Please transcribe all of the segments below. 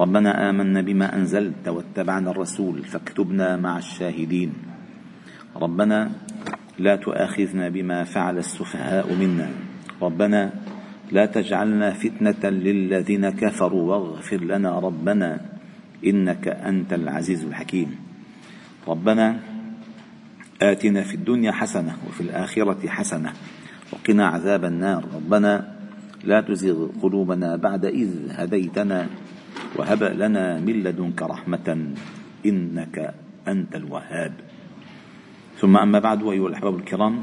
ربنا آمنا بما أنزلت واتبعنا الرسول فاكتبنا مع الشاهدين. ربنا لا تؤاخذنا بما فعل السفهاء منا. ربنا لا تجعلنا فتنة للذين كفروا واغفر لنا ربنا إنك أنت العزيز الحكيم. ربنا آتنا في الدنيا حسنة وفي الآخرة حسنة وقنا عذاب النار. ربنا لا تزغ قلوبنا بعد إذ هديتنا وهب لنا من لدنك رحمة إنك أنت الوهاب. ثم أما بعد أيها الأحباب الكرام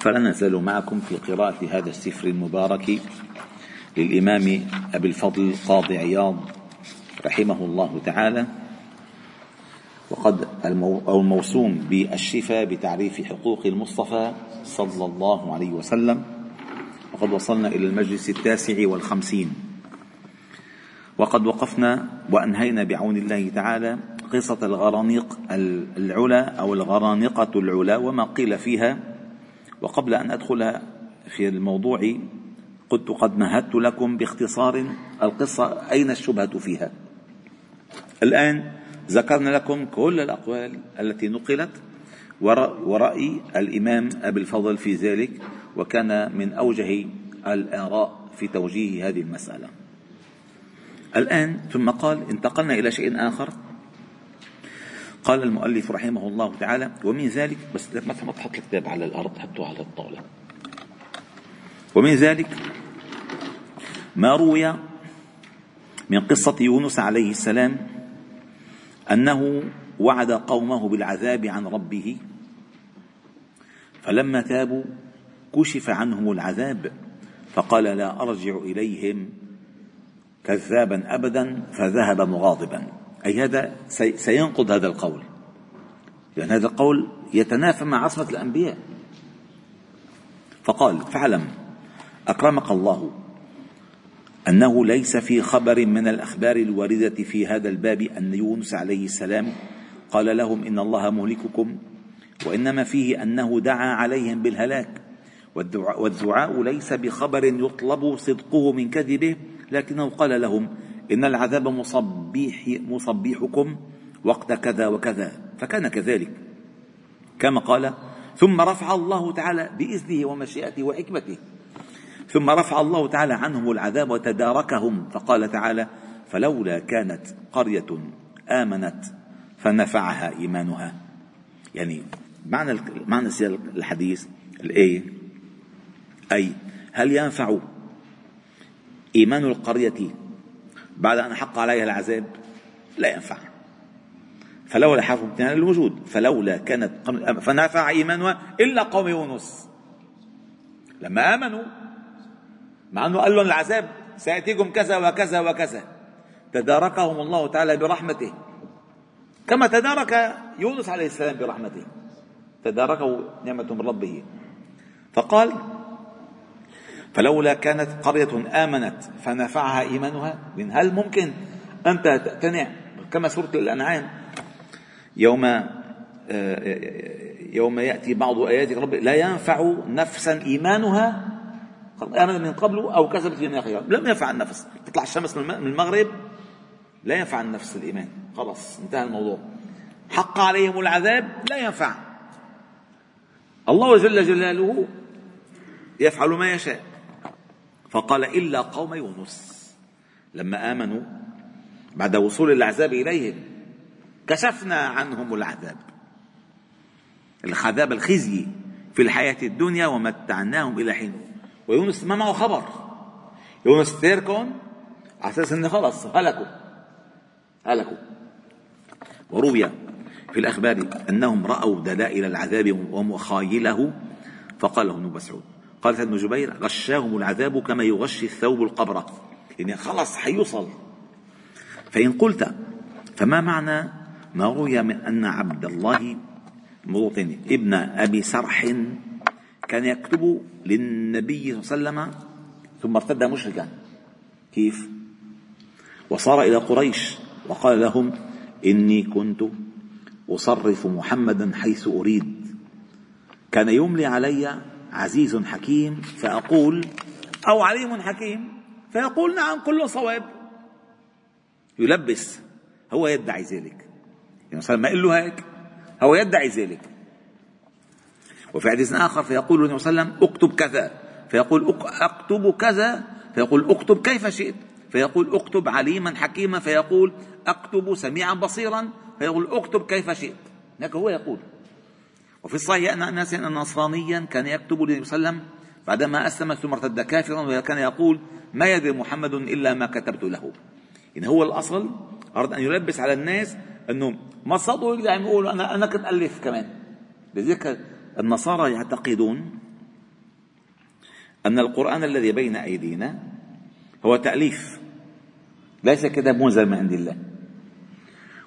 فلا نزال معكم في قراءة هذا السفر المبارك للإمام أبي الفضل قاضي عياض رحمه الله تعالى. وقد أو الموسوم بالشفاء بتعريف حقوق المصطفى صلى الله عليه وسلم. وقد وصلنا إلى المجلس التاسع والخمسين. وقد وقفنا وأنهينا بعون الله تعالى قصة الغرانيق العلا أو الغرانقة العلا وما قيل فيها. وقبل أن أدخل في الموضوع كنت قد مهدت لكم باختصار القصة أين الشبهة فيها. الآن ذكرنا لكم كل الأقوال التي نقلت ورأي الإمام أبي الفضل في ذلك وكان من أوجه الآراء في توجيه هذه المسألة. الآن ثم قال انتقلنا إلى شيء آخر. قال المؤلف رحمه الله تعالى ومن ذلك بس ما تحط الكتاب على الأرض حطه على الطاولة. ومن ذلك ما روي من قصة يونس عليه السلام أنه وعد قومه بالعذاب عن ربه فلما تابوا كشف عنهم العذاب فقال لا أرجع إليهم. كذابا أبدا فذهب مغاضبا. أي هذا سينقض هذا القول. لأن هذا القول يتنافى مع عصمة الأنبياء. فقال فاعلم أكرمك الله أنه ليس في خبر من الأخبار الواردة في هذا الباب أن يونس عليه السلام قال لهم إن الله مهلككم وإنما فيه أنه دعا عليهم بالهلاك. والدعاء ليس بخبر يطلب صدقه من كذبه لكنه قال لهم إن العذاب مصبيح مصبيحكم وقت كذا وكذا فكان كذلك. كما قال ثم رفع الله تعالى بإذنه ومشيئته وحكمته ثم رفع الله تعالى عنهم العذاب وتداركهم فقال تعالى فلولا كانت قرية آمنت فنفعها إيمانها. يعني معنى معنى الحديث الآية أي هل ينفع إيمان القرية بعد أن حق عليها العذاب لا ينفع. فلولا حرف امتنان الوجود فلولا كانت فنفع إيمانها إلا قوم يونس. لما آمنوا مع أنه قال لهم العذاب سيأتيكم كذا وكذا وكذا. تداركهم الله تعالى برحمته. كما تدارك يونس عليه السلام برحمته. تداركه نعمة من ربه. فقال فلولا كانت قرية آمنت فنفعها إيمانها من هل ممكن أنت تقتنع كما سورة الأنعام؟ يوم آه، يوم يأتي بعض آيات رب لا ينفع نفسا إيمانها آمن من قبل أو كسبت في آخرها. لم ينفع النفس. تطلع الشمس من المغرب لا ينفع النفس الإيمان. خلاص انتهى الموضوع. حق عليهم العذاب لا ينفع. الله جل جلاله يفعل ما يشاء. فقال إلا قوم يونس. لما آمنوا بعد وصول العذاب إليهم كشفنا عنهم العذاب. العذاب الخزي في الحياة الدنيا ومتعناهم إلى حين. ويونس ما معه خبر. يونس تركهم على أساس أنه خلص هلكوا. هلكوا. وروي في الأخبار أنهم رأوا دلائل العذاب ومخايله فقال ابن مسعود قال ابن جبير غشاهم العذاب كما يغشي الثوب القبرة يعني خلص حيوصل. فإن قلت فما معنى ما روي من أن عبد الله موطن ابن أبي سرح كان يكتب للنبي صلى الله عليه وسلم ثم ارتد مشركا؟ كيف؟ وصار إلى قريش وقال لهم إني كنت أصرف محمدا حيث أريد. كان يملي علي عزيز حكيم فأقول أو عليم حكيم فيقول نعم كل صواب. يلبس هو يدعي ذلك. يعني ما يقول له هيك هو يدعي ذلك. وفي حديث آخر فيقول النبي صلى الله عليه وسلم اكتب كذا. فيقول أكتب كذا. فيقول اكتب كيف شئت. فيقول اكتب عليما حكيما. فيقول أكتب سميعا بصيرا. فيقول اكتب كيف شئت. هيك هو يقول وفي الصحيح أن أنس نصرانيا كان يكتب للنبي صلى الله عليه وسلم بعدما أسلم ثم ارتد كافرا وكان يقول ما يدري محمد إلا ما كتبت له. يعني هو الأصل أراد أن يلبس على الناس أنه ما صدقوا يقدر يقولوا أنا أنا كنت ألف كمان. لذلك النصارى يعتقدون أن القرآن الذي بين أيدينا هو تأليف. ليس كتاب منزل من عند الله.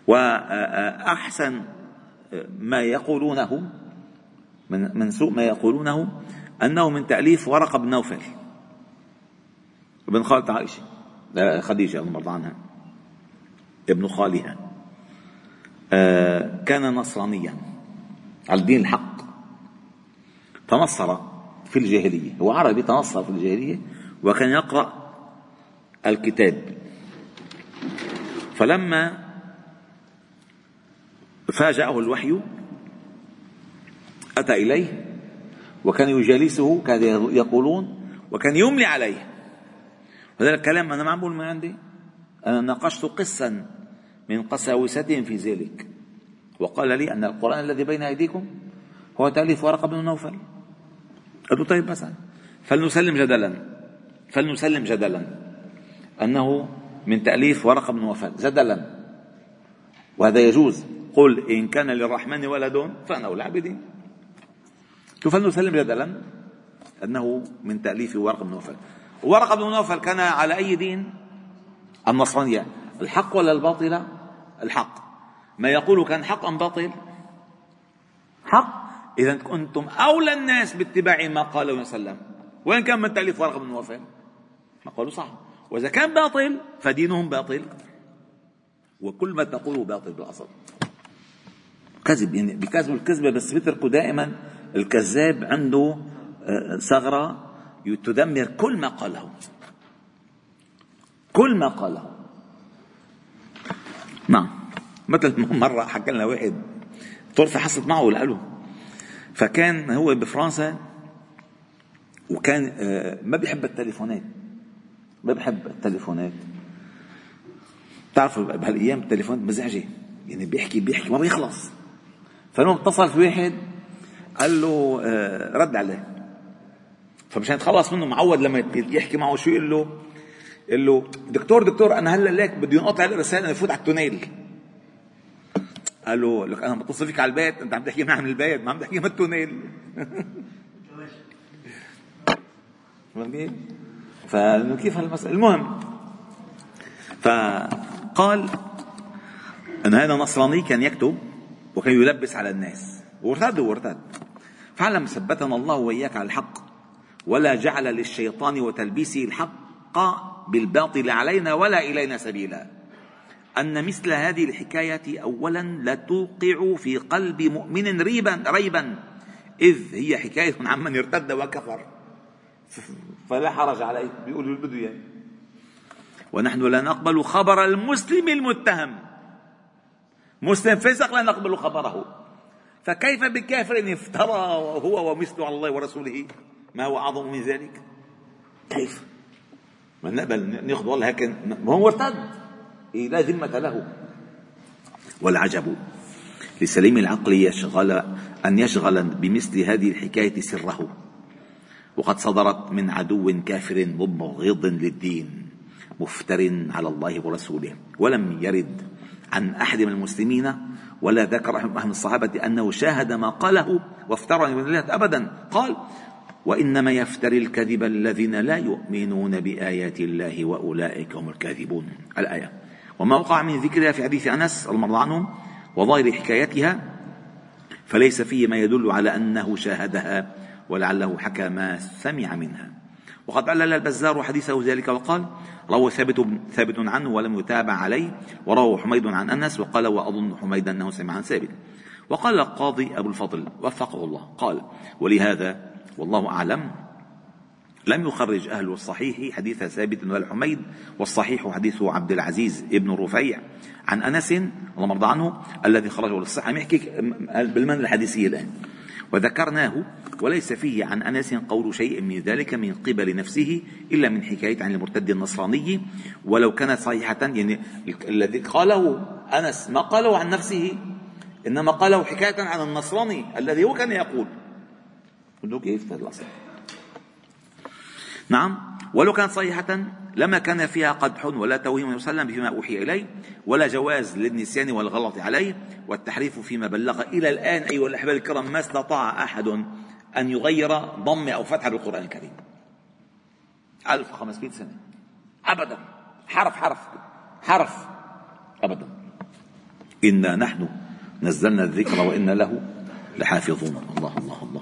وأحسن ما يقولونه من من سوء ما يقولونه أنه من تأليف ورقة بن نوفل. ابن خالة عائشة. خديجة رضي الله عنها. ابن خالها. آه، كان نصرانيا. على الدين الحق. تنصر في الجاهلية. هو عربي تنصر في الجاهلية وكان يقرأ الكتاب. فلما فاجأه الوحي أتى إليه وكان يجالسه كان يقولون وكان يملي عليه. هذا الكلام أنا ما عم بقول من عندي؟ أنا ناقشت قسا من قساوستهم في ذلك. وقال لي أن القرآن الذي بين أيديكم هو تأليف ورقة بن نوفل. قلت طيب مثلا فلنسلم جدلا فلنسلم جدلا أنه من تأليف ورقة بن نوفل جدلا. وهذا يجوز. قل إن كان للرحمن ولد فأنا العابدين فلنسلم جدلا؟ أنه من تأليف ورقة بن نوفل. ورقة بن نوفل كان على أي دين؟ النصرانية. الحق ولا الباطل؟ الحق. ما يقول كان حق أم باطل؟ حق. إذا كنتم أولى الناس باتباع ما قاله وسلم. وين كان من تأليف ورقة بن نوفل؟ ما قالوا صح. وإذا كان باطل فدينهم باطل. وكل ما تقوله باطل بالأصل. كذب يعني بيكذبوا الكذبة بس بيتركوا دائما. الكذاب عنده آه، ثغرة تدمر كل ما قاله. كل ما قاله. نعم. مثل مرة حكى لنا واحد طرفة حصلت معه لقاله فكان هو بفرنسا وكان آه، ما بيحب التليفونات. ما بيحب التليفونات. بتعرفوا بهالأيام التليفونات مزعجة. يعني بيحكي بيحكي ما بيخلص. فالمهم اتصل في واحد قال له آه، رد عليه. فمشان يتخلص منه معود لما يحكي معه شو يقول له؟ يقول له دكتور دكتور أنا هلا ليك بدي ينقطع الإرسال بفوت على ال tunnel. قال له لك أنا بتصل فيك على البيت أنت عم تحكي معي من البيت ما عم تحكي من ال tunnel. فكيف هالمسألة؟ المهم فقال أن هذا نصراني كان يكتب وكان يلبس على الناس. وارتد وارتد. فعلم ثبتنا الله وإياك على الحق ولا جعل للشيطان وتلبيسه الحق بالباطل علينا ولا إلينا سبيلا. أن مثل هذه الحكاية أولا لا توقع في قلب مؤمن ريبا ريبا. إذ هي حكاية عمن ارتد وكفر. فلا حرج عليه بيقولوا اللي بده يعني. ونحن لا نقبل خبر المسلم المتهم. مسلم فسق لا نقبل خبره. فكيف بكافر افترى هو ومثله على الله ورسوله؟ ما هو أعظم من ذلك؟ كيف؟ ما نقبل ناخذ والله هيك ما هو ارتد إيه لا ذمة له. والعجب لسليم العقل يشغل أن يشغل بمثل هذه الحكاية سره. وقد صدرت من عدو كافر مبغض للدين مفتر على الله ورسوله ولم يرد عن أحد من المسلمين ولا ذكر أحد من الصحابة أنه شاهد ما قاله وافترى الله أبدا. قال وإنما يفتري الكذب الذين لا يؤمنون بآيات الله وأولئك هم الكاذبون. الآية. وما وقع من ذكرها في حديث أنس المرضى عنه وظاهر حكايتها فليس فيه ما يدل على أنه شاهدها ولعله حكى ما سمع منها. وقد علل البزار حديثه ذلك وقال روى ثابت ثابت عنه ولم يتابع عليه وروى حميد عن أنس وقال وأظن حميد أنه سمع عن ثابت. وقال القاضي أبو الفضل وفقه الله قال ولهذا والله أعلم لم يخرج أهل الصحيح حديث ثابت والحميد والصحيح حديث عبد العزيز ابن رفيع عن أنس اللهم ارضى عنه الذي خرجه للصحة يحكي بالمن الحديثية الآن. وذكرناه وليس فيه عن انس قول شيء من ذلك من قبل نفسه إلا من حكاية عن المرتد النصراني ولو كانت صحيحة يعني الذي قاله أنس ما قاله عن نفسه إنما قاله حكاية عن النصراني الذي هو كان يقول. كيف؟ هذا الاصل نعم. ولو كانت صحيحة لما كان فيها قدح ولا توهيم وسلم فيما أوحي إليه ولا جواز للنسيان والغلط عليه والتحريف فيما بلغ إلى الآن أيها الأحباب الكرام ما استطاع أحد أن يغير ضم أو فتح بالقرآن الكريم. 1500 سنة. أبدا. حرف حرف. حرف. أبدا. إنا نحن نزلنا الذكر وإنا له لحافظون. الله الله الله.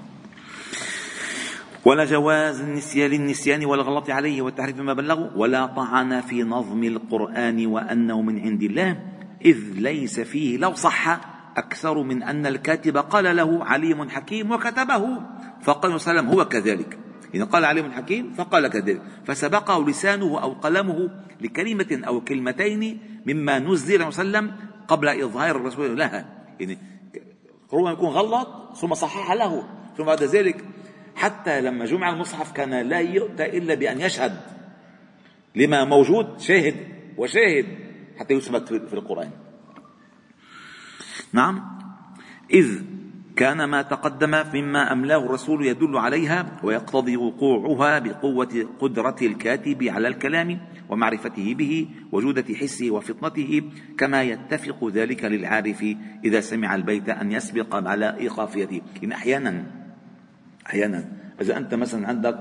ولا جواز النسيان للنسيان والغلط عليه والتحريف ما بلغوا ولا طعن في نظم القرآن وأنه من عند الله إذ ليس فيه لو صح أكثر من أن الكاتب قال له عليم حكيم وكتبه فقال صلى الله عليه وسلم هو كذلك. إذا قال عليم حكيم فقال كذلك. فسبقه لسانه أو قلمه لكلمة أو كلمتين مما نزل صلى الله عليه وسلم قبل إظهار الرسول لها. يعني ربما يكون غلط ثم صحح له ثم بعد ذلك حتى لما جمع المصحف كان لا يؤتى إلا بأن يشهد. لما موجود شاهد وشاهد حتى يثبت في القرآن. نعم. إذ كان ما تقدم مما أملاه الرسول يدل عليها ويقتضي وقوعها بقوة قدرة الكاتب على الكلام ومعرفته به وجودة حسه وفطنته كما يتفق ذلك للعارف إذا سمع البيت أن يسبق على إيقافيته إن أحيانا أحيانا. إذا أنت مثلا عندك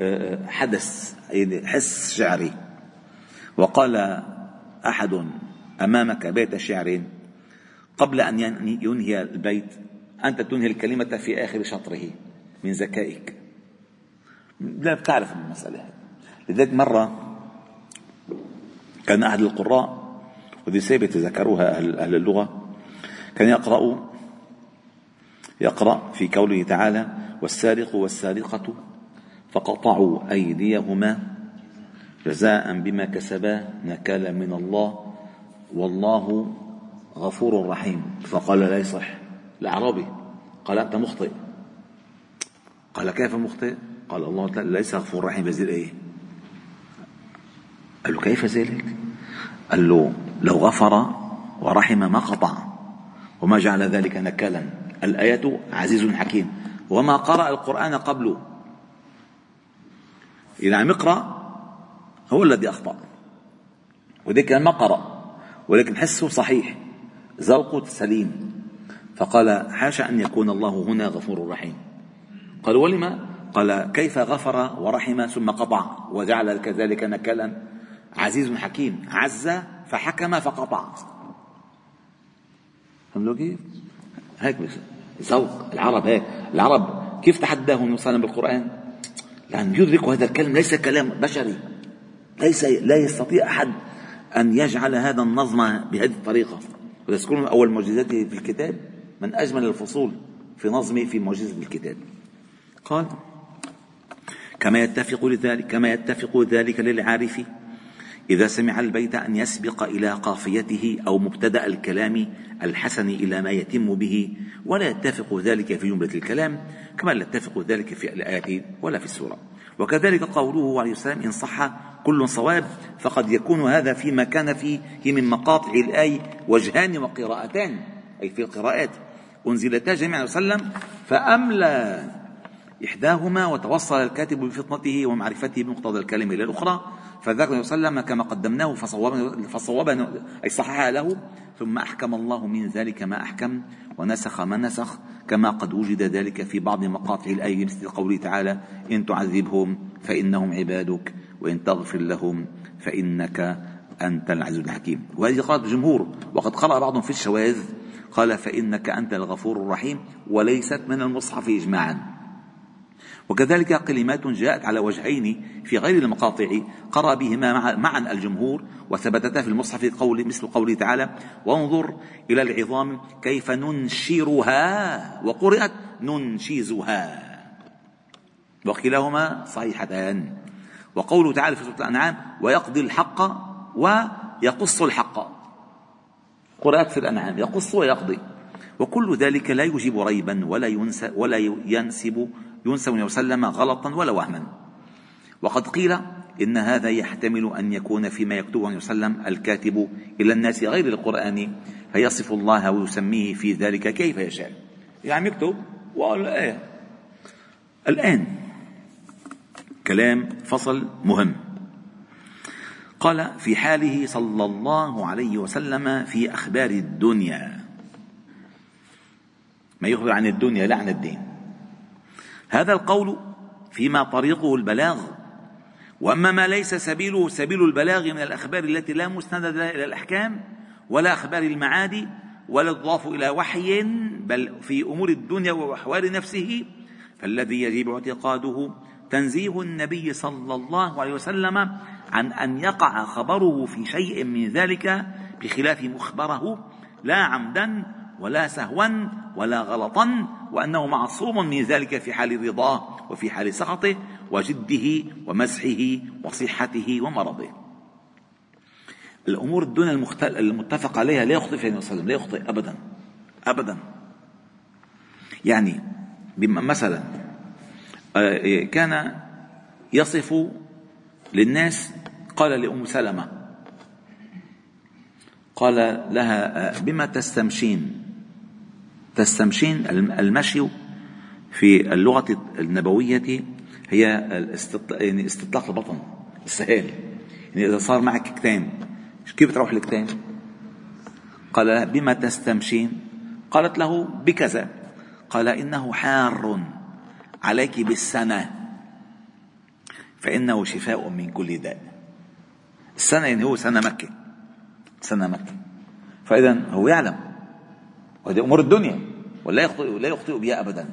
آه، حدث يعني حس شعري وقال أحد أمامك بيت شعر قبل أن ينهي البيت أنت تنهي الكلمة في آخر شطره من ذكائك. لا بتعرف المسألة. هذه لذلك مرة كان أحد القراء وذي ثابت ذكروها أهل اللغة كان يقرأ يقرأ في قوله تعالى والسارق والسارقة فقطعوا أيديهما جزاء بما كسبا نكالا من الله والله غفور رحيم. فقال لا يصح. الأعرابي قال أنت مخطئ. قال كيف مخطئ؟ قال الله ليس غفور رحيم. بزيل إيه؟ قال له كيف ذلك؟ قال له لو غفر ورحم ما قطع وما جعل ذلك نكالا. الآية عزيز حكيم. وما قرأ القرآن قبله إذا عم يقرأ هو الذي أخطأ. وذيك ما قرأ. ولكن حسه صحيح. ذوقه سليم. فقال حاشا أن يكون الله هنا غفور رحيم. قال ولما قال كيف غفر ورحم ثم قطع وجعل كذلك نكالا؟ عزيز حكيم. عز فحكم فقطع. فهمتوا كيف؟ هيك بس ذوق العرب هيك. العرب كيف تحداهم النبي صلى بالقرآن؟ لأن يدركوا هذا الكلام ليس كلام بشري. ليس لا يستطيع أحد أن يجعل هذا النظم بهذه الطريقة. وتذكرون أول معجزاته في الكتاب من أجمل الفصول في نظمه في معجزة الكتاب. قال كما يتفق لذلك كما يتفق ذلك للعارف إذا سمع البيت أن يسبق إلى قافيته أو مبتدأ الكلام الحسن إلى ما يتم به ولا يتفق ذلك في جملة الكلام كما لا يتفق ذلك في الآيات ولا في السورة. وكذلك قوله عليه السلام إن صح كل صواب فقد يكون هذا فيما كان فيه من مقاطع الآي وجهان وقراءتان أي في القراءات. أنزلتا جميعا وسلم فأملى إحداهما وتوصل الكاتب بفطنته ومعرفته بمقتضى الكلمة إلى الأخرى فذكر النبي صلى الله عليه وسلم كما قدمناه فصوبه أي صححها له ثم أحكم الله من ذلك ما أحكم ونسخ ما نسخ كما قد وجد ذلك في بعض مقاطع الآية مثل قوله تعالى إن تعذبهم فإنهم عبادك وإن تغفر لهم فإنك أنت العزيز الحكيم. وهذه قالت الجمهور وقد قرأ بعضهم في الشواذ قال فإنك أنت الغفور الرحيم وليست من المصحف إجماعا. وكذلك كلمات جاءت على وجهين في غير المقاطع قرأ بهما معا الجمهور وثبتتا في المصحف قول مثل قوله تعالى وانظر إلى العظام كيف ننشرها وقرأت ننشزها وكلاهما صحيحتان. وقوله تعالى في سورة الأنعام ويقضي الحق ويقص الحق قرأت في الأنعام يقص ويقضي وكل ذلك لا يجيب ريبا ولا ينسى ولا ينسب ينسب وسلم غلطا ولا وهما. وقد قيل إن هذا يحتمل أن يكون فيما يكتبه عليه وسلم الكاتب إلى الناس غير القرآن فيصف الله ويسميه في ذلك كيف يشاء. يعني يكتب وقال إيه. الآن كلام فصل مهم. قال في حاله صلى الله عليه وسلم في أخبار الدنيا. ما يخبر عن الدنيا لا عن الدين. هذا القول فيما طريقه البلاغ. وأما ما ليس سبيله سبيل البلاغ من الأخبار التي لا مستند لها إلى الأحكام ولا أخبار المعاد ولا تضاف إلى وحي بل في أمور الدنيا وأحوال نفسه فالذي يجب اعتقاده تنزيه النبي صلى الله عليه وسلم عن أن يقع خبره في شيء من ذلك بخلاف مخبره لا عمدا ولا سهوا ولا غلطا وأنه معصوم من ذلك في حال رضاه وفي حال سخطه وجده ومزحه وصحته ومرضه. الأمور الدنيا المتفق عليها لا يخطئ فيها وسلم لا يخطئ ابدا ابدا. يعني مثلا آه، كان يصف للناس قال لأم سلمة قال لها آه، بما تستمشين؟ تستمشين المشي في اللغة النبوية هي يعني استطلاق البطن السهال. يعني إذا صار معك كتان كيف تروح الكتان قال بما تستمشين؟ قالت له بكذا. قال إنه حار عليك بالسنة فإنه شفاء من كل داء. السنة يعني هو سنة مكة. سنة مكة. فإذا هو يعلم. وهذه أمور الدنيا. ولا يخطئ لا يخطئ بها أبدا.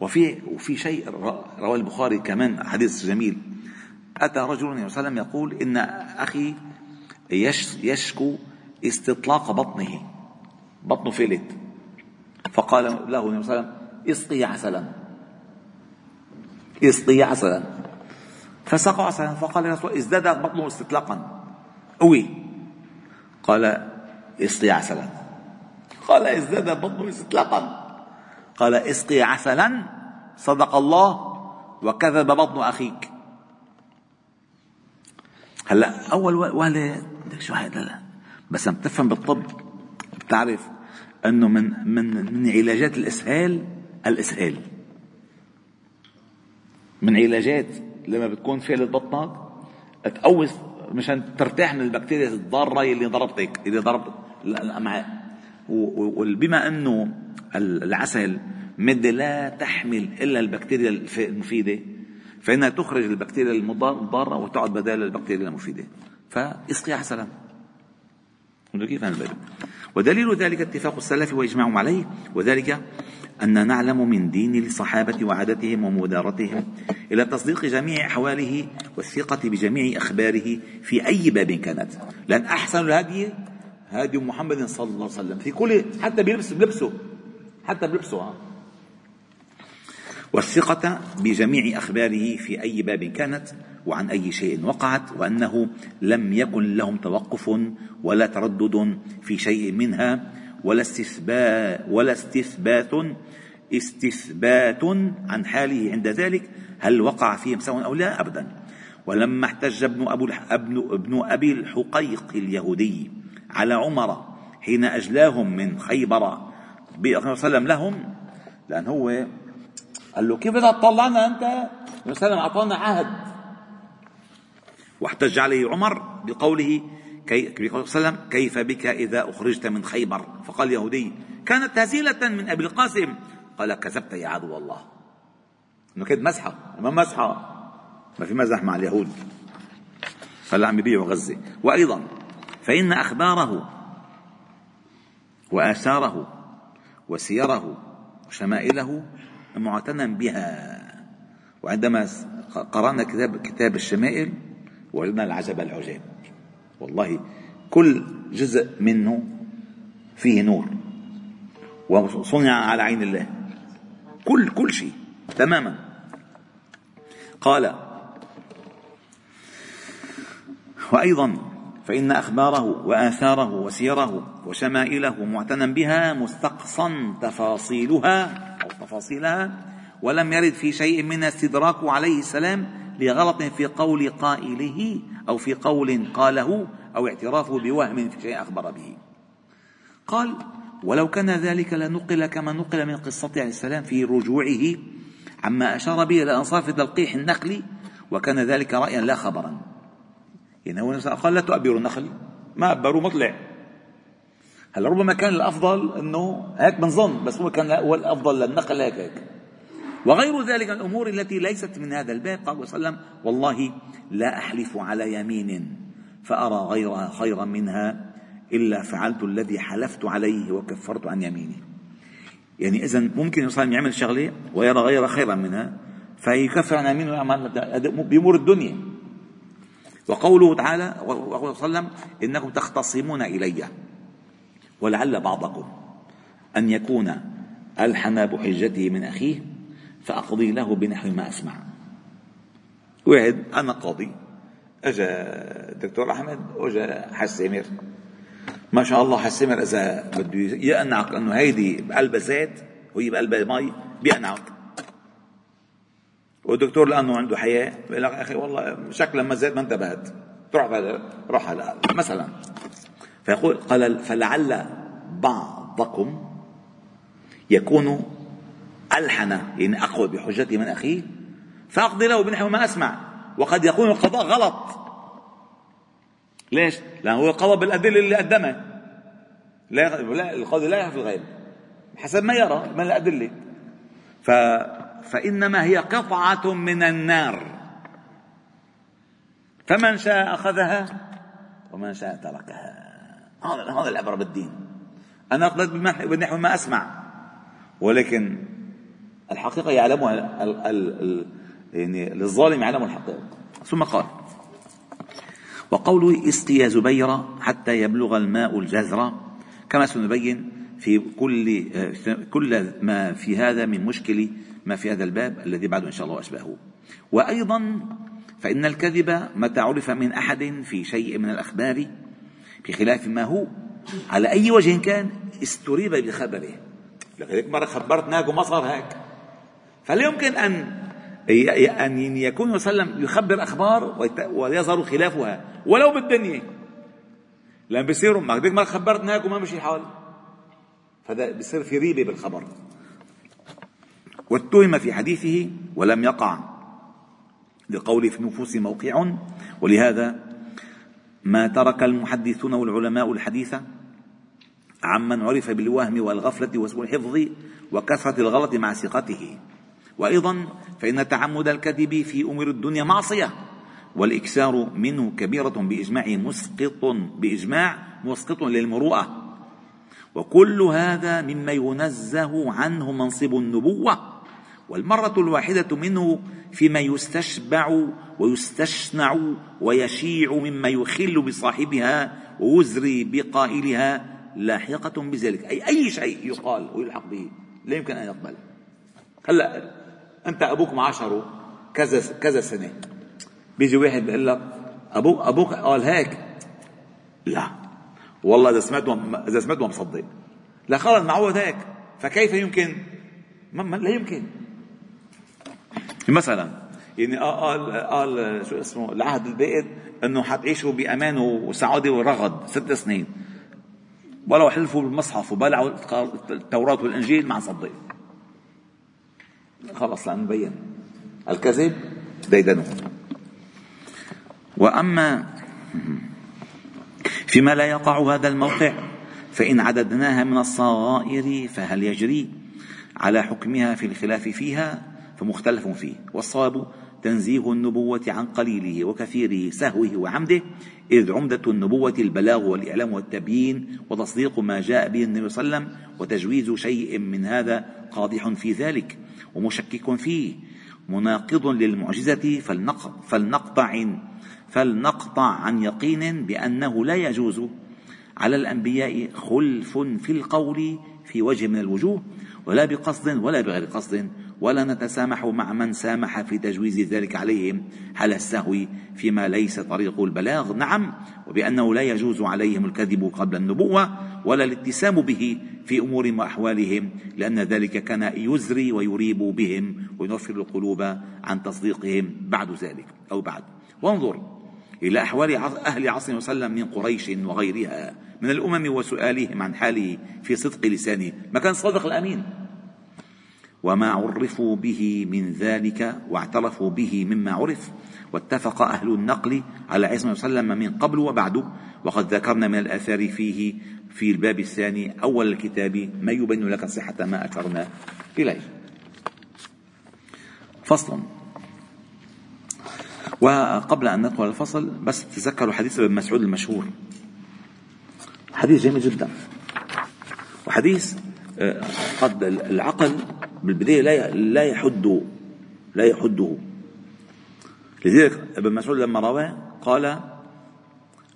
وفي وفي شيء رواه البخاري كمان حديث جميل. أتى رجل صلى الله عليه وسلم يقول إن أخي يشكو استطلاق بطنه. بطنه فلت فقال له النبي صلى الله عليه وسلم اسقي عسلا. اسقي عسلا. فسقى عسلا. فقال يا رسول ازداد بطنه استطلاقا. قوي قال اسقي عسلا. قال ازداد بطنه استطلاقا. قال اسقي عسلا صدق الله وكذب بطن أخيك. هلا أول وهله شو هذا لا بس لما تفهم بالطب بتعرف إنه من من من علاجات الإسهال الإسهال. من علاجات لما بتكون فعل بطنك تقوس مشان ترتاح من البكتيريا الضارة اللي ضربتك اللي ضربت الامعاء وبما أنه العسل مادة لا تحمل إلا البكتيريا المفيدة فإنها تخرج البكتيريا الضارة وتعد بدال البكتيريا المفيدة. فاسقي عسلا كيف ودليل ذلك اتفاق السلف وإجماعهم عليه وذلك أن نعلم من دين الصحابة وعادتهم ومدارتهم إلى تصديق جميع أحواله والثقة بجميع أخباره في أي باب كانت. لأن أحسن الهدي هدي محمد صلى الله عليه وسلم. في كل حتى بلبس بلبسه. حتى بلبسه والثقة بجميع أخباره في أي باب كانت وعن أي شيء وقعت وأنه لم يكن لهم توقف ولا تردد في شيء منها ولا استثبات ولا استثبات استثبات عن حاله عند ذلك هل وقع فيهم سواء أو لا؟ أبدا. ولما احتج ابن, أبو ابن, ابن أبي الحقيق اليهودي على عمر حين أجلاهم من خيبر. صلى الله عليه وسلم لهم لأن هو قال له كيف بدك تطلعنا أنت؟ وسلم أعطانا عهد. واحتج عليه عمر بقوله كي وسلم كيف بك إذا أخرجت من خيبر؟ فقال اليهودي كانت هزيلة من أبي القاسم. قال كذبت يا عدو الله. إنه كانت مزحة ما مزحة. ما في مزح مع اليهود. هلا عم يبيعوا غزة. وأيضا فإن أخباره وآثاره وسيره وشمائله معتنى بها. وعندما قرأنا كتاب كتاب الشمائل وجدنا العجب العجاب والله كل جزء منه فيه نور. وصنع على عين الله. كل كل شيء تماما. قال وأيضا فإن أخباره وآثاره وسيره وشمائله معتنى بها مستقصا تفاصيلها أو تفاصيلها ولم يرد في شيء من استدراك عليه السلام لغلط في قول قائله أو في قول قاله أو اعترافه بوهم في شيء أخبر به. قال ولو كان ذلك لنقل كما نقل من قصة عليه السلام في رجوعه عما أشار به إلى أنصاف تلقيح النخل وكان ذلك رأيا لا خبرا يعني هو قال لا تؤبروا النخل. ما أبروا مطلع. هلا ربما كان الأفضل أنه هيك بنظن بس هو كان هو الأفضل للنخل هيك هيك. وغير ذلك الأمور التي ليست من هذا الباب. قال وسلم والله لا أحلف على يمين فأرى غيرها خيرا منها إلا فعلت الذي حلفت عليه وكفرت عن يميني يعني إذا ممكن الإنسان يعمل شغلة ويرى غيرها خيرا منها فيكفر عن يمينه. ويعمل بأمور الدنيا. وقوله تعالى وقال صلى الله عليه وسلم إنكم تختصمون إلي ولعل بعضكم أن يكون ألحن بحجته من أخيه فأقضي له بنحو ما أسمع. واحد أنا قاضي. أجا الدكتور أحمد وأجا حسامر ما شاء الله حسامر إذا بده يقنعك إنه هيدي بقلب زيت وهي بقلب مي بيقنعك والدكتور لأنه عنده حياة. بيقول لك أخي والله شكلا ما زيت ما انتبهت. تروح روح هلا مثلا فيقول قال فلعل بعضكم يكون ألحن يعني أقوى بحجته من أخيه فأقضي له بنحو ما أسمع. وقد يكون القضاء غلط. ليش؟ لأنه هو قضى بالأدلة اللي قدمها. لا لا القاضي لا يعرف الغيب. حسب ما يرى من الأدلة. ف فإنما هي قطعة من النار. فمن شاء أخذها ومن شاء تركها. هذا هذا العبرة بالدين أنا أقبلت بنحو ما أسمع. ولكن الحقيقة يعلمها ال ال ال يعني للظالم يعلم الحقيقة. ثم قال وقوله اسقي زبير حتى يبلغ الماء الجزر. كما سنبين في كل كل ما في هذا من مشكل ما في هذا الباب الذي بعده إن شاء الله واشباهه وأيضا فإن الكذب متى عرف من أحد في شيء من الأخبار بخلاف ما هو على أي وجه كان استريب بخبره. لذلك مرة خبرت وما صار هيك. فلا يمكن أن أن يكون وسلم يخبر أخبار ويظهر خلافها؟ ولو بالدنيا. لأن بصيروا ما ما خبرت هيك وما مشي الحال فهذا بصير في ريبة بالخبر. واتهم في حديثه ولم يقع لقول في النفوس موقع. ولهذا ما ترك المحدثون والعلماء الحديث عمن عرف بالوهم والغفلة وسوء الحفظ وكثرة الغلط مع ثقته. وأيضا فإن تعمد الكذب في أمور الدنيا معصية والإكثار منه كبيرة بإجماع مسقط بإجماع مسقط للمروءة. وكل هذا مما ينزه عنه منصب النبوة. والمرة الواحدة منه فيما يستشبع ويستشنع ويشيع مما يخل بصاحبها ويزري بقائلها لاحقة بذلك. أي أي شيء يقال ويلحق به لا يمكن أن يقبل هلا أنت أبوك معاشره كذا كذا سنة. بيجي واحد بيقول لك أبوك أبوك قال هيك. لا. والله إذا سمعته إذا سمعته مصدق. لا خلص معود هيك. فكيف يمكن؟ ما لا يمكن. مثلا. يعني قال قال شو اسمه العهد البائد إنه حتعيشوا بأمان وسعادة ورغد ست سنين. ولو حلفوا بالمصحف وبلعوا التوراة والإنجيل ما نصدق خلص لأن مبين الكذب ديدنه. وأما فيما لا يقع هذا الموقع فإن عددناها من الصغائر فهل يجري على حكمها في الخلاف فيها؟ فمختلف فيه. والصواب تنزيه النبوة عن قليله وكثيره سهوه وعمده إذ عمدة النبوة البلاغ والإعلام والتبيين وتصديق ما جاء به النبي صلى الله عليه وسلم وتجويز شيء من هذا قادح في ذلك ومشكك فيه. مناقض للمعجزة فلنقطع فلنقطع عن يقين بأنه لا يجوز. على الأنبياء خلف في القول في وجه من الوجوه ولا بقصد ولا بغير قصد. ولا نتسامح مع من سامح في تجويز ذلك عليهم. على السهو فيما ليس طريق البلاغ؟ نعم وبأنه لا يجوز عليهم الكذب قبل النبوة ولا الاتسام به في أمور وأحوالهم لأن ذلك كان يزري ويريب بهم وينفر القلوب عن تصديقهم بعد ذلك أو بعد. وانظر إلى أحوال أهل عصر وسلم من قريش وغيرها من الأمم وسؤالهم عن حاله في صدق لسانه. ما كان صادق الأمين. وما عرفوا به من ذلك واعترفوا به مما عرف واتفق أهل النقل على عصمة وسلم من قبل وبعد وقد ذكرنا من الآثار فيه في الباب الثاني أول الكتاب ما يبين لك صحة ما أشرنا إليه فصل وقبل أن ندخل الفصل بس تذكروا حديث ابن مسعود المشهور. حديث جميل جدا. وحديث قد العقل بالبداية لا لا يحد لا يحده. لذلك ابن مسعود لما رواه قال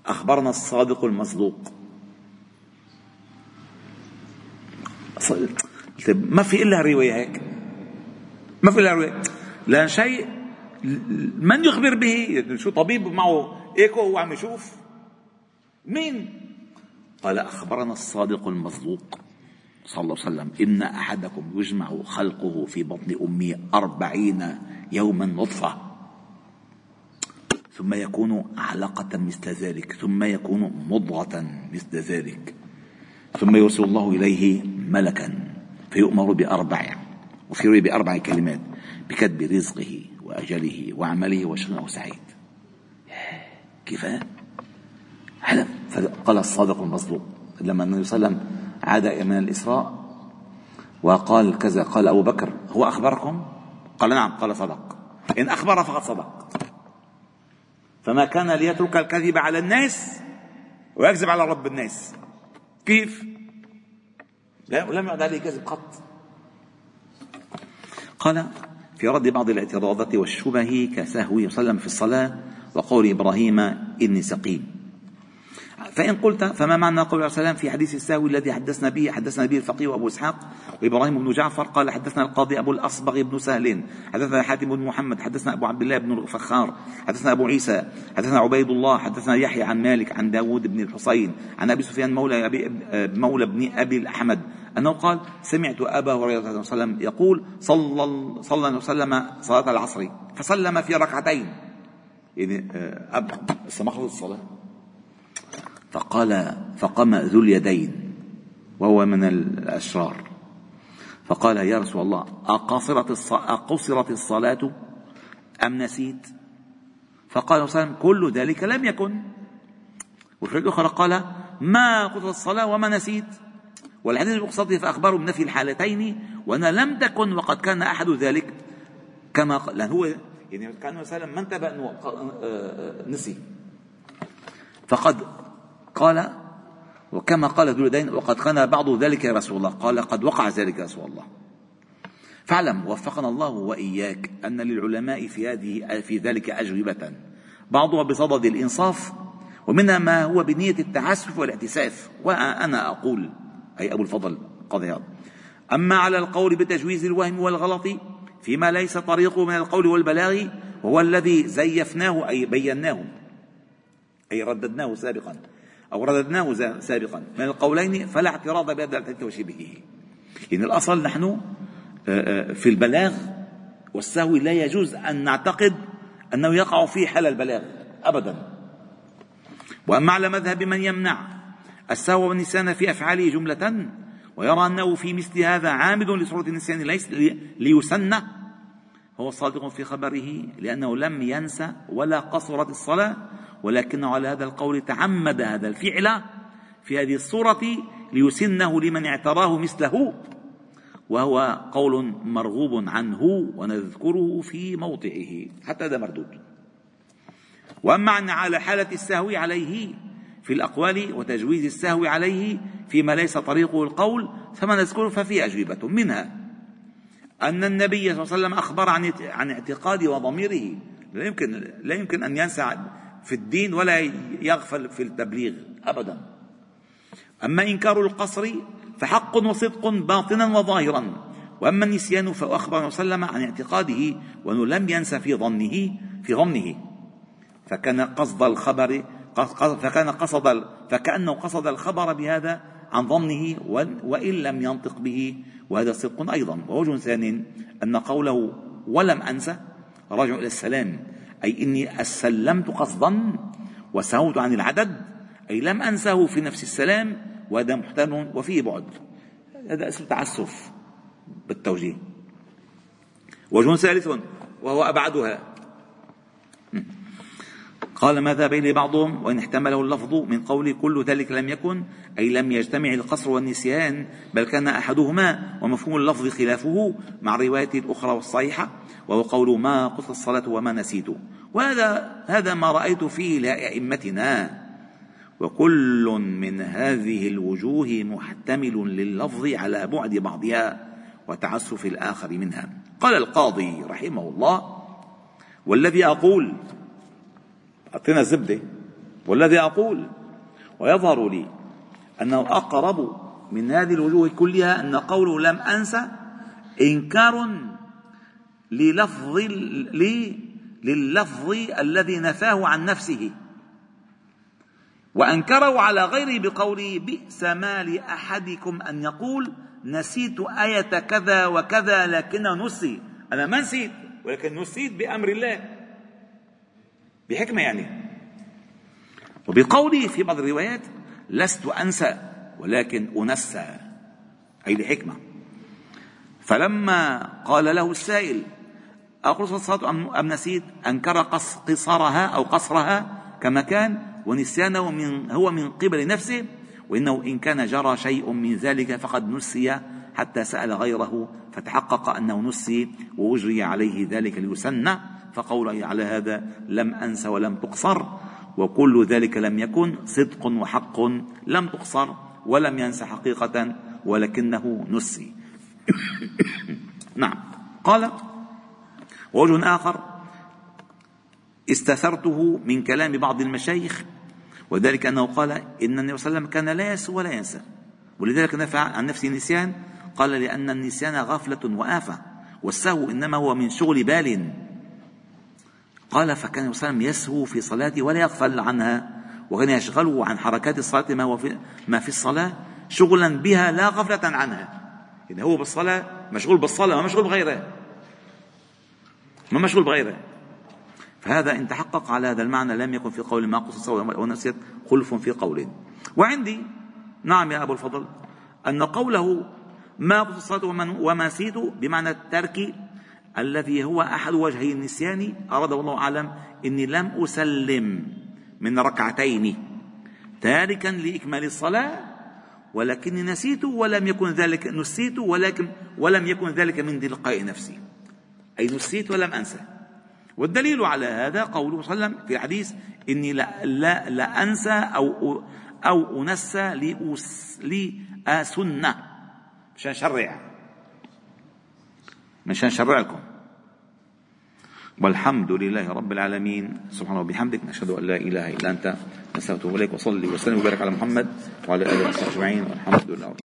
أخبرنا الصادق المصدوق. ما في إلا رواية هيك. ما في إلا رواية. لأن شيء من يخبر به؟ شو طبيب معه إيكو هو عم يشوف. مين؟ قال أخبرنا الصادق المصدوق. صلى الله عليه وسلم إن أحدكم يجمع خلقه في بطن أمه أربعين يوما نطفة. ثم يكون علقة مثل ذلك ثم يكون مضغة مثل ذلك. ثم يرسل الله إليه ملكا فيؤمر بأربع وفي رواية بأربع كلمات بكتب رزقه وأجله وعمله وشغله سعيد. كيف حلم فقال الصادق المصدوق لما النبي صلى الله عليه وسلم عاد من الإسراء وقال كذا قال أبو بكر هو أخبركم؟ قال نعم قال صدق. إن أخبر فقد صدق. فما كان ليترك الكذب على الناس ويكذب على رب الناس. كيف؟ لم يعد عليه كذب قط. قال في رد بعض الاعتراضات والشبه كسهو وسلم في الصلاة وقول إبراهيم إني سقيم. فإن قلت فما معنى قول السلام في حديث الساوي الذي حدثنا به؟ حدثنا به الفقيه وأبو إسحاق وإبراهيم بن جعفر. قال حدثنا القاضي أبو الأصبغ بن سهل حدثنا حاتم بن محمد. حدثنا أبو عبد الله بن الفخار. حدثنا أبو عيسى. حدثنا عبيد الله. حدثنا يحيى عن مالك عن داود بن الحصين. عن أبي سفيان مولى أبي مولى بن أبي الأحمد. أنه قال سمعت أبا هريرة صلى الله عليه وسلم يقول صلى صلى الله عليه وسلم صلاة العصر. فسلم في ركعتين. يعني أب الصلاة. فقال فقام ذو اليدين وهو من الأشرار. فقال يا رسول الله أقصرت أقصرت الصلاة أم نسيت؟ فقال صلى الله عليه وسلم كل ذلك لم يكن. وفي الأخرى قال ما قصرت الصلاة وما نسيت؟ والحديث المقصد فأخبره بنفي الحالتين وأنا لم تكن وقد كان أحد ذلك كما قال هو يعني كان وسلم ما انتبه أنه نسي. فقد قال وكما قال ذو اليدين وقد كان بعض ذلك يا رسول الله. قال قد وقع ذلك يا رسول الله. فاعلم وفقنا الله وإياك أن للعلماء في هذه في ذلك أجوبة بعضها بصدد الإنصاف ومنها ما هو بنية التعسف والاعتساف. وأنا أقول أي أبو الفضل قضي أما على القول بتجويز الوهم والغلط فيما ليس طريقه من القول والبلاغ وهو الذي زيفناه أي بيناه أي رددناه سابقا. أو رددناه سابقا. من القولين فلا اعتراض بهذا الحديث وشبهه إن الأصل نحن في البلاغ والسهو لا يجوز أن نعتقد أنه يقع فيه حال البلاغ أبدا. وأما على مذهب من يمنع السهو والنسيان في أفعاله جملة ويرى أنه في مثل هذا عامد لصورة النسيان ليس ليسن هو صادق في خبره لأنه لم ينسى ولا قصرت الصلاة ولكنه على هذا القول تعمد هذا الفعل في هذه الصورة ليسنه لمن اعتراه مثله وهو قول مرغوب عنه ونذكره في موضعه حتى هذا مردود. وأما عن على حالة السهو عليه في الأقوال وتجويز السهو عليه فيما ليس طريقه القول فما نذكره ففي أجوبة منها. أن النبي صلى الله عليه وسلم أخبر عن عن اعتقاد وضميره لا يمكن لا يمكن أن ينسى في الدين ولا يغفل في التبليغ ابدا. أما إنكار القصر فحق وصدق باطنا وظاهرا وأما النسيان الله عليه وسلم عن اعتقاده وانه لم ينس في ظنه في ظنه. فكان قصد الخبر فكان قصد فكأنه قصد الخبر بهذا عن ظنه وان لم ينطق به. وهذا صدق أيضا. ووجه ثاني أن قوله ولم أنسى راجع إلى السلام. أي إني أسلمت قصدا وسهوت عن العدد أي لم أنسه في نفس السلام وهذا محتمل وفيه بعد. هذا اسم تعسف بالتوجيه. وجه ثالث وهو أبعدها. قال ما ذهب إليه بعضهم وإن احتمله اللفظ من قول كل ذلك لم يكن أي لم يجتمع القصر والنسيان بل كان أحدهما ومفهوم اللفظ خلافه مع الرواية الأخرى والصحيحة وهو قول ما قص الصلاة وما نسيت. وهذا هذا ما رأيت فيه لأئمتنا وكل من هذه الوجوه محتمل لللفظ على بعد بعضها وتعسف الآخر منها. قال القاضي رحمه الله والذي أقول أعطينا الزبدة. والذي أقول ويظهر لي أنه أقرب من هذه الوجوه كلها أن قوله لم أنسى إنكار للفظ لللفظ الذي نفاه عن نفسه. وأنكره على غيره بقوله بئس ما لأحدكم أن يقول نسيت آية كذا وكذا لكن نسي. أنا ما نسيت ولكن نسيت بأمر الله. بحكمة يعني. وبقوله في بعض الروايات لست أنسى ولكن أنسى. أي لحكمة. فلما قال له السائل أقرص الصلاة أم نسيت أنكر قصرها أو قصرها كما كان ونسيانه من هو من قبل نفسه وإنه إن كان جرى شيء من ذلك فقد نسي حتى سأل غيره فتحقق أنه نسي وأجري عليه ذلك ليسنى فقوله على هذا لم أنس ولم تقصر وكل ذلك لم يكن صدق وحق لم تقصر ولم ينس حقيقة ولكنه نسي. نعم. قال وجه آخر استثرته من كلام بعض المشايخ وذلك أنه قال إن النبي صلى الله عليه وسلم كان لا يسهو ولا ينسى ولذلك نفع عن نفسه النسيان قال لأن النسيان غفلة وآفة والسهو إنما هو من شغل بال. قال فكان النبي صلى الله عليه وسلم يسهو في صلاته ولا يغفل عنها وكان يشغله عن حركات الصلاة ما هو في ما في الصلاة شغلا بها لا غفلة عنها. يعني هو بالصلاة مشغول بالصلاة ما مشغول بغيره. ما مشغول بغيره. فهذا إن تحقق على هذا المعنى لم يكن في قول ما قصص ونسيت خلف في قول. وعندي نعم يا أبو الفضل أن قوله ما قصصت وما نسيت بمعنى الترك الذي هو أحد وجهي النسيان. أراد الله أعلم إني لم أسلم من ركعتين تاركا لإكمال الصلاة ولكني نسيت ولم يكن ذلك نسيت ولكن ولم يكن ذلك من تلقاء نفسي. أي نسيت ولم أنسى. والدليل على هذا قوله صلى الله عليه وسلم في الحديث إني لا, لا, لا أنسى أو أو أنسى لأسنة مشان شرع مشان شرع لكم والحمد لله رب العالمين. سبحانه وبحمدك نشهد أن لا إله إلا أنت. نستغفرك إليك وصلي وسلم وبارك على محمد وعلى آله وصحبه أجمعين. والحمد لله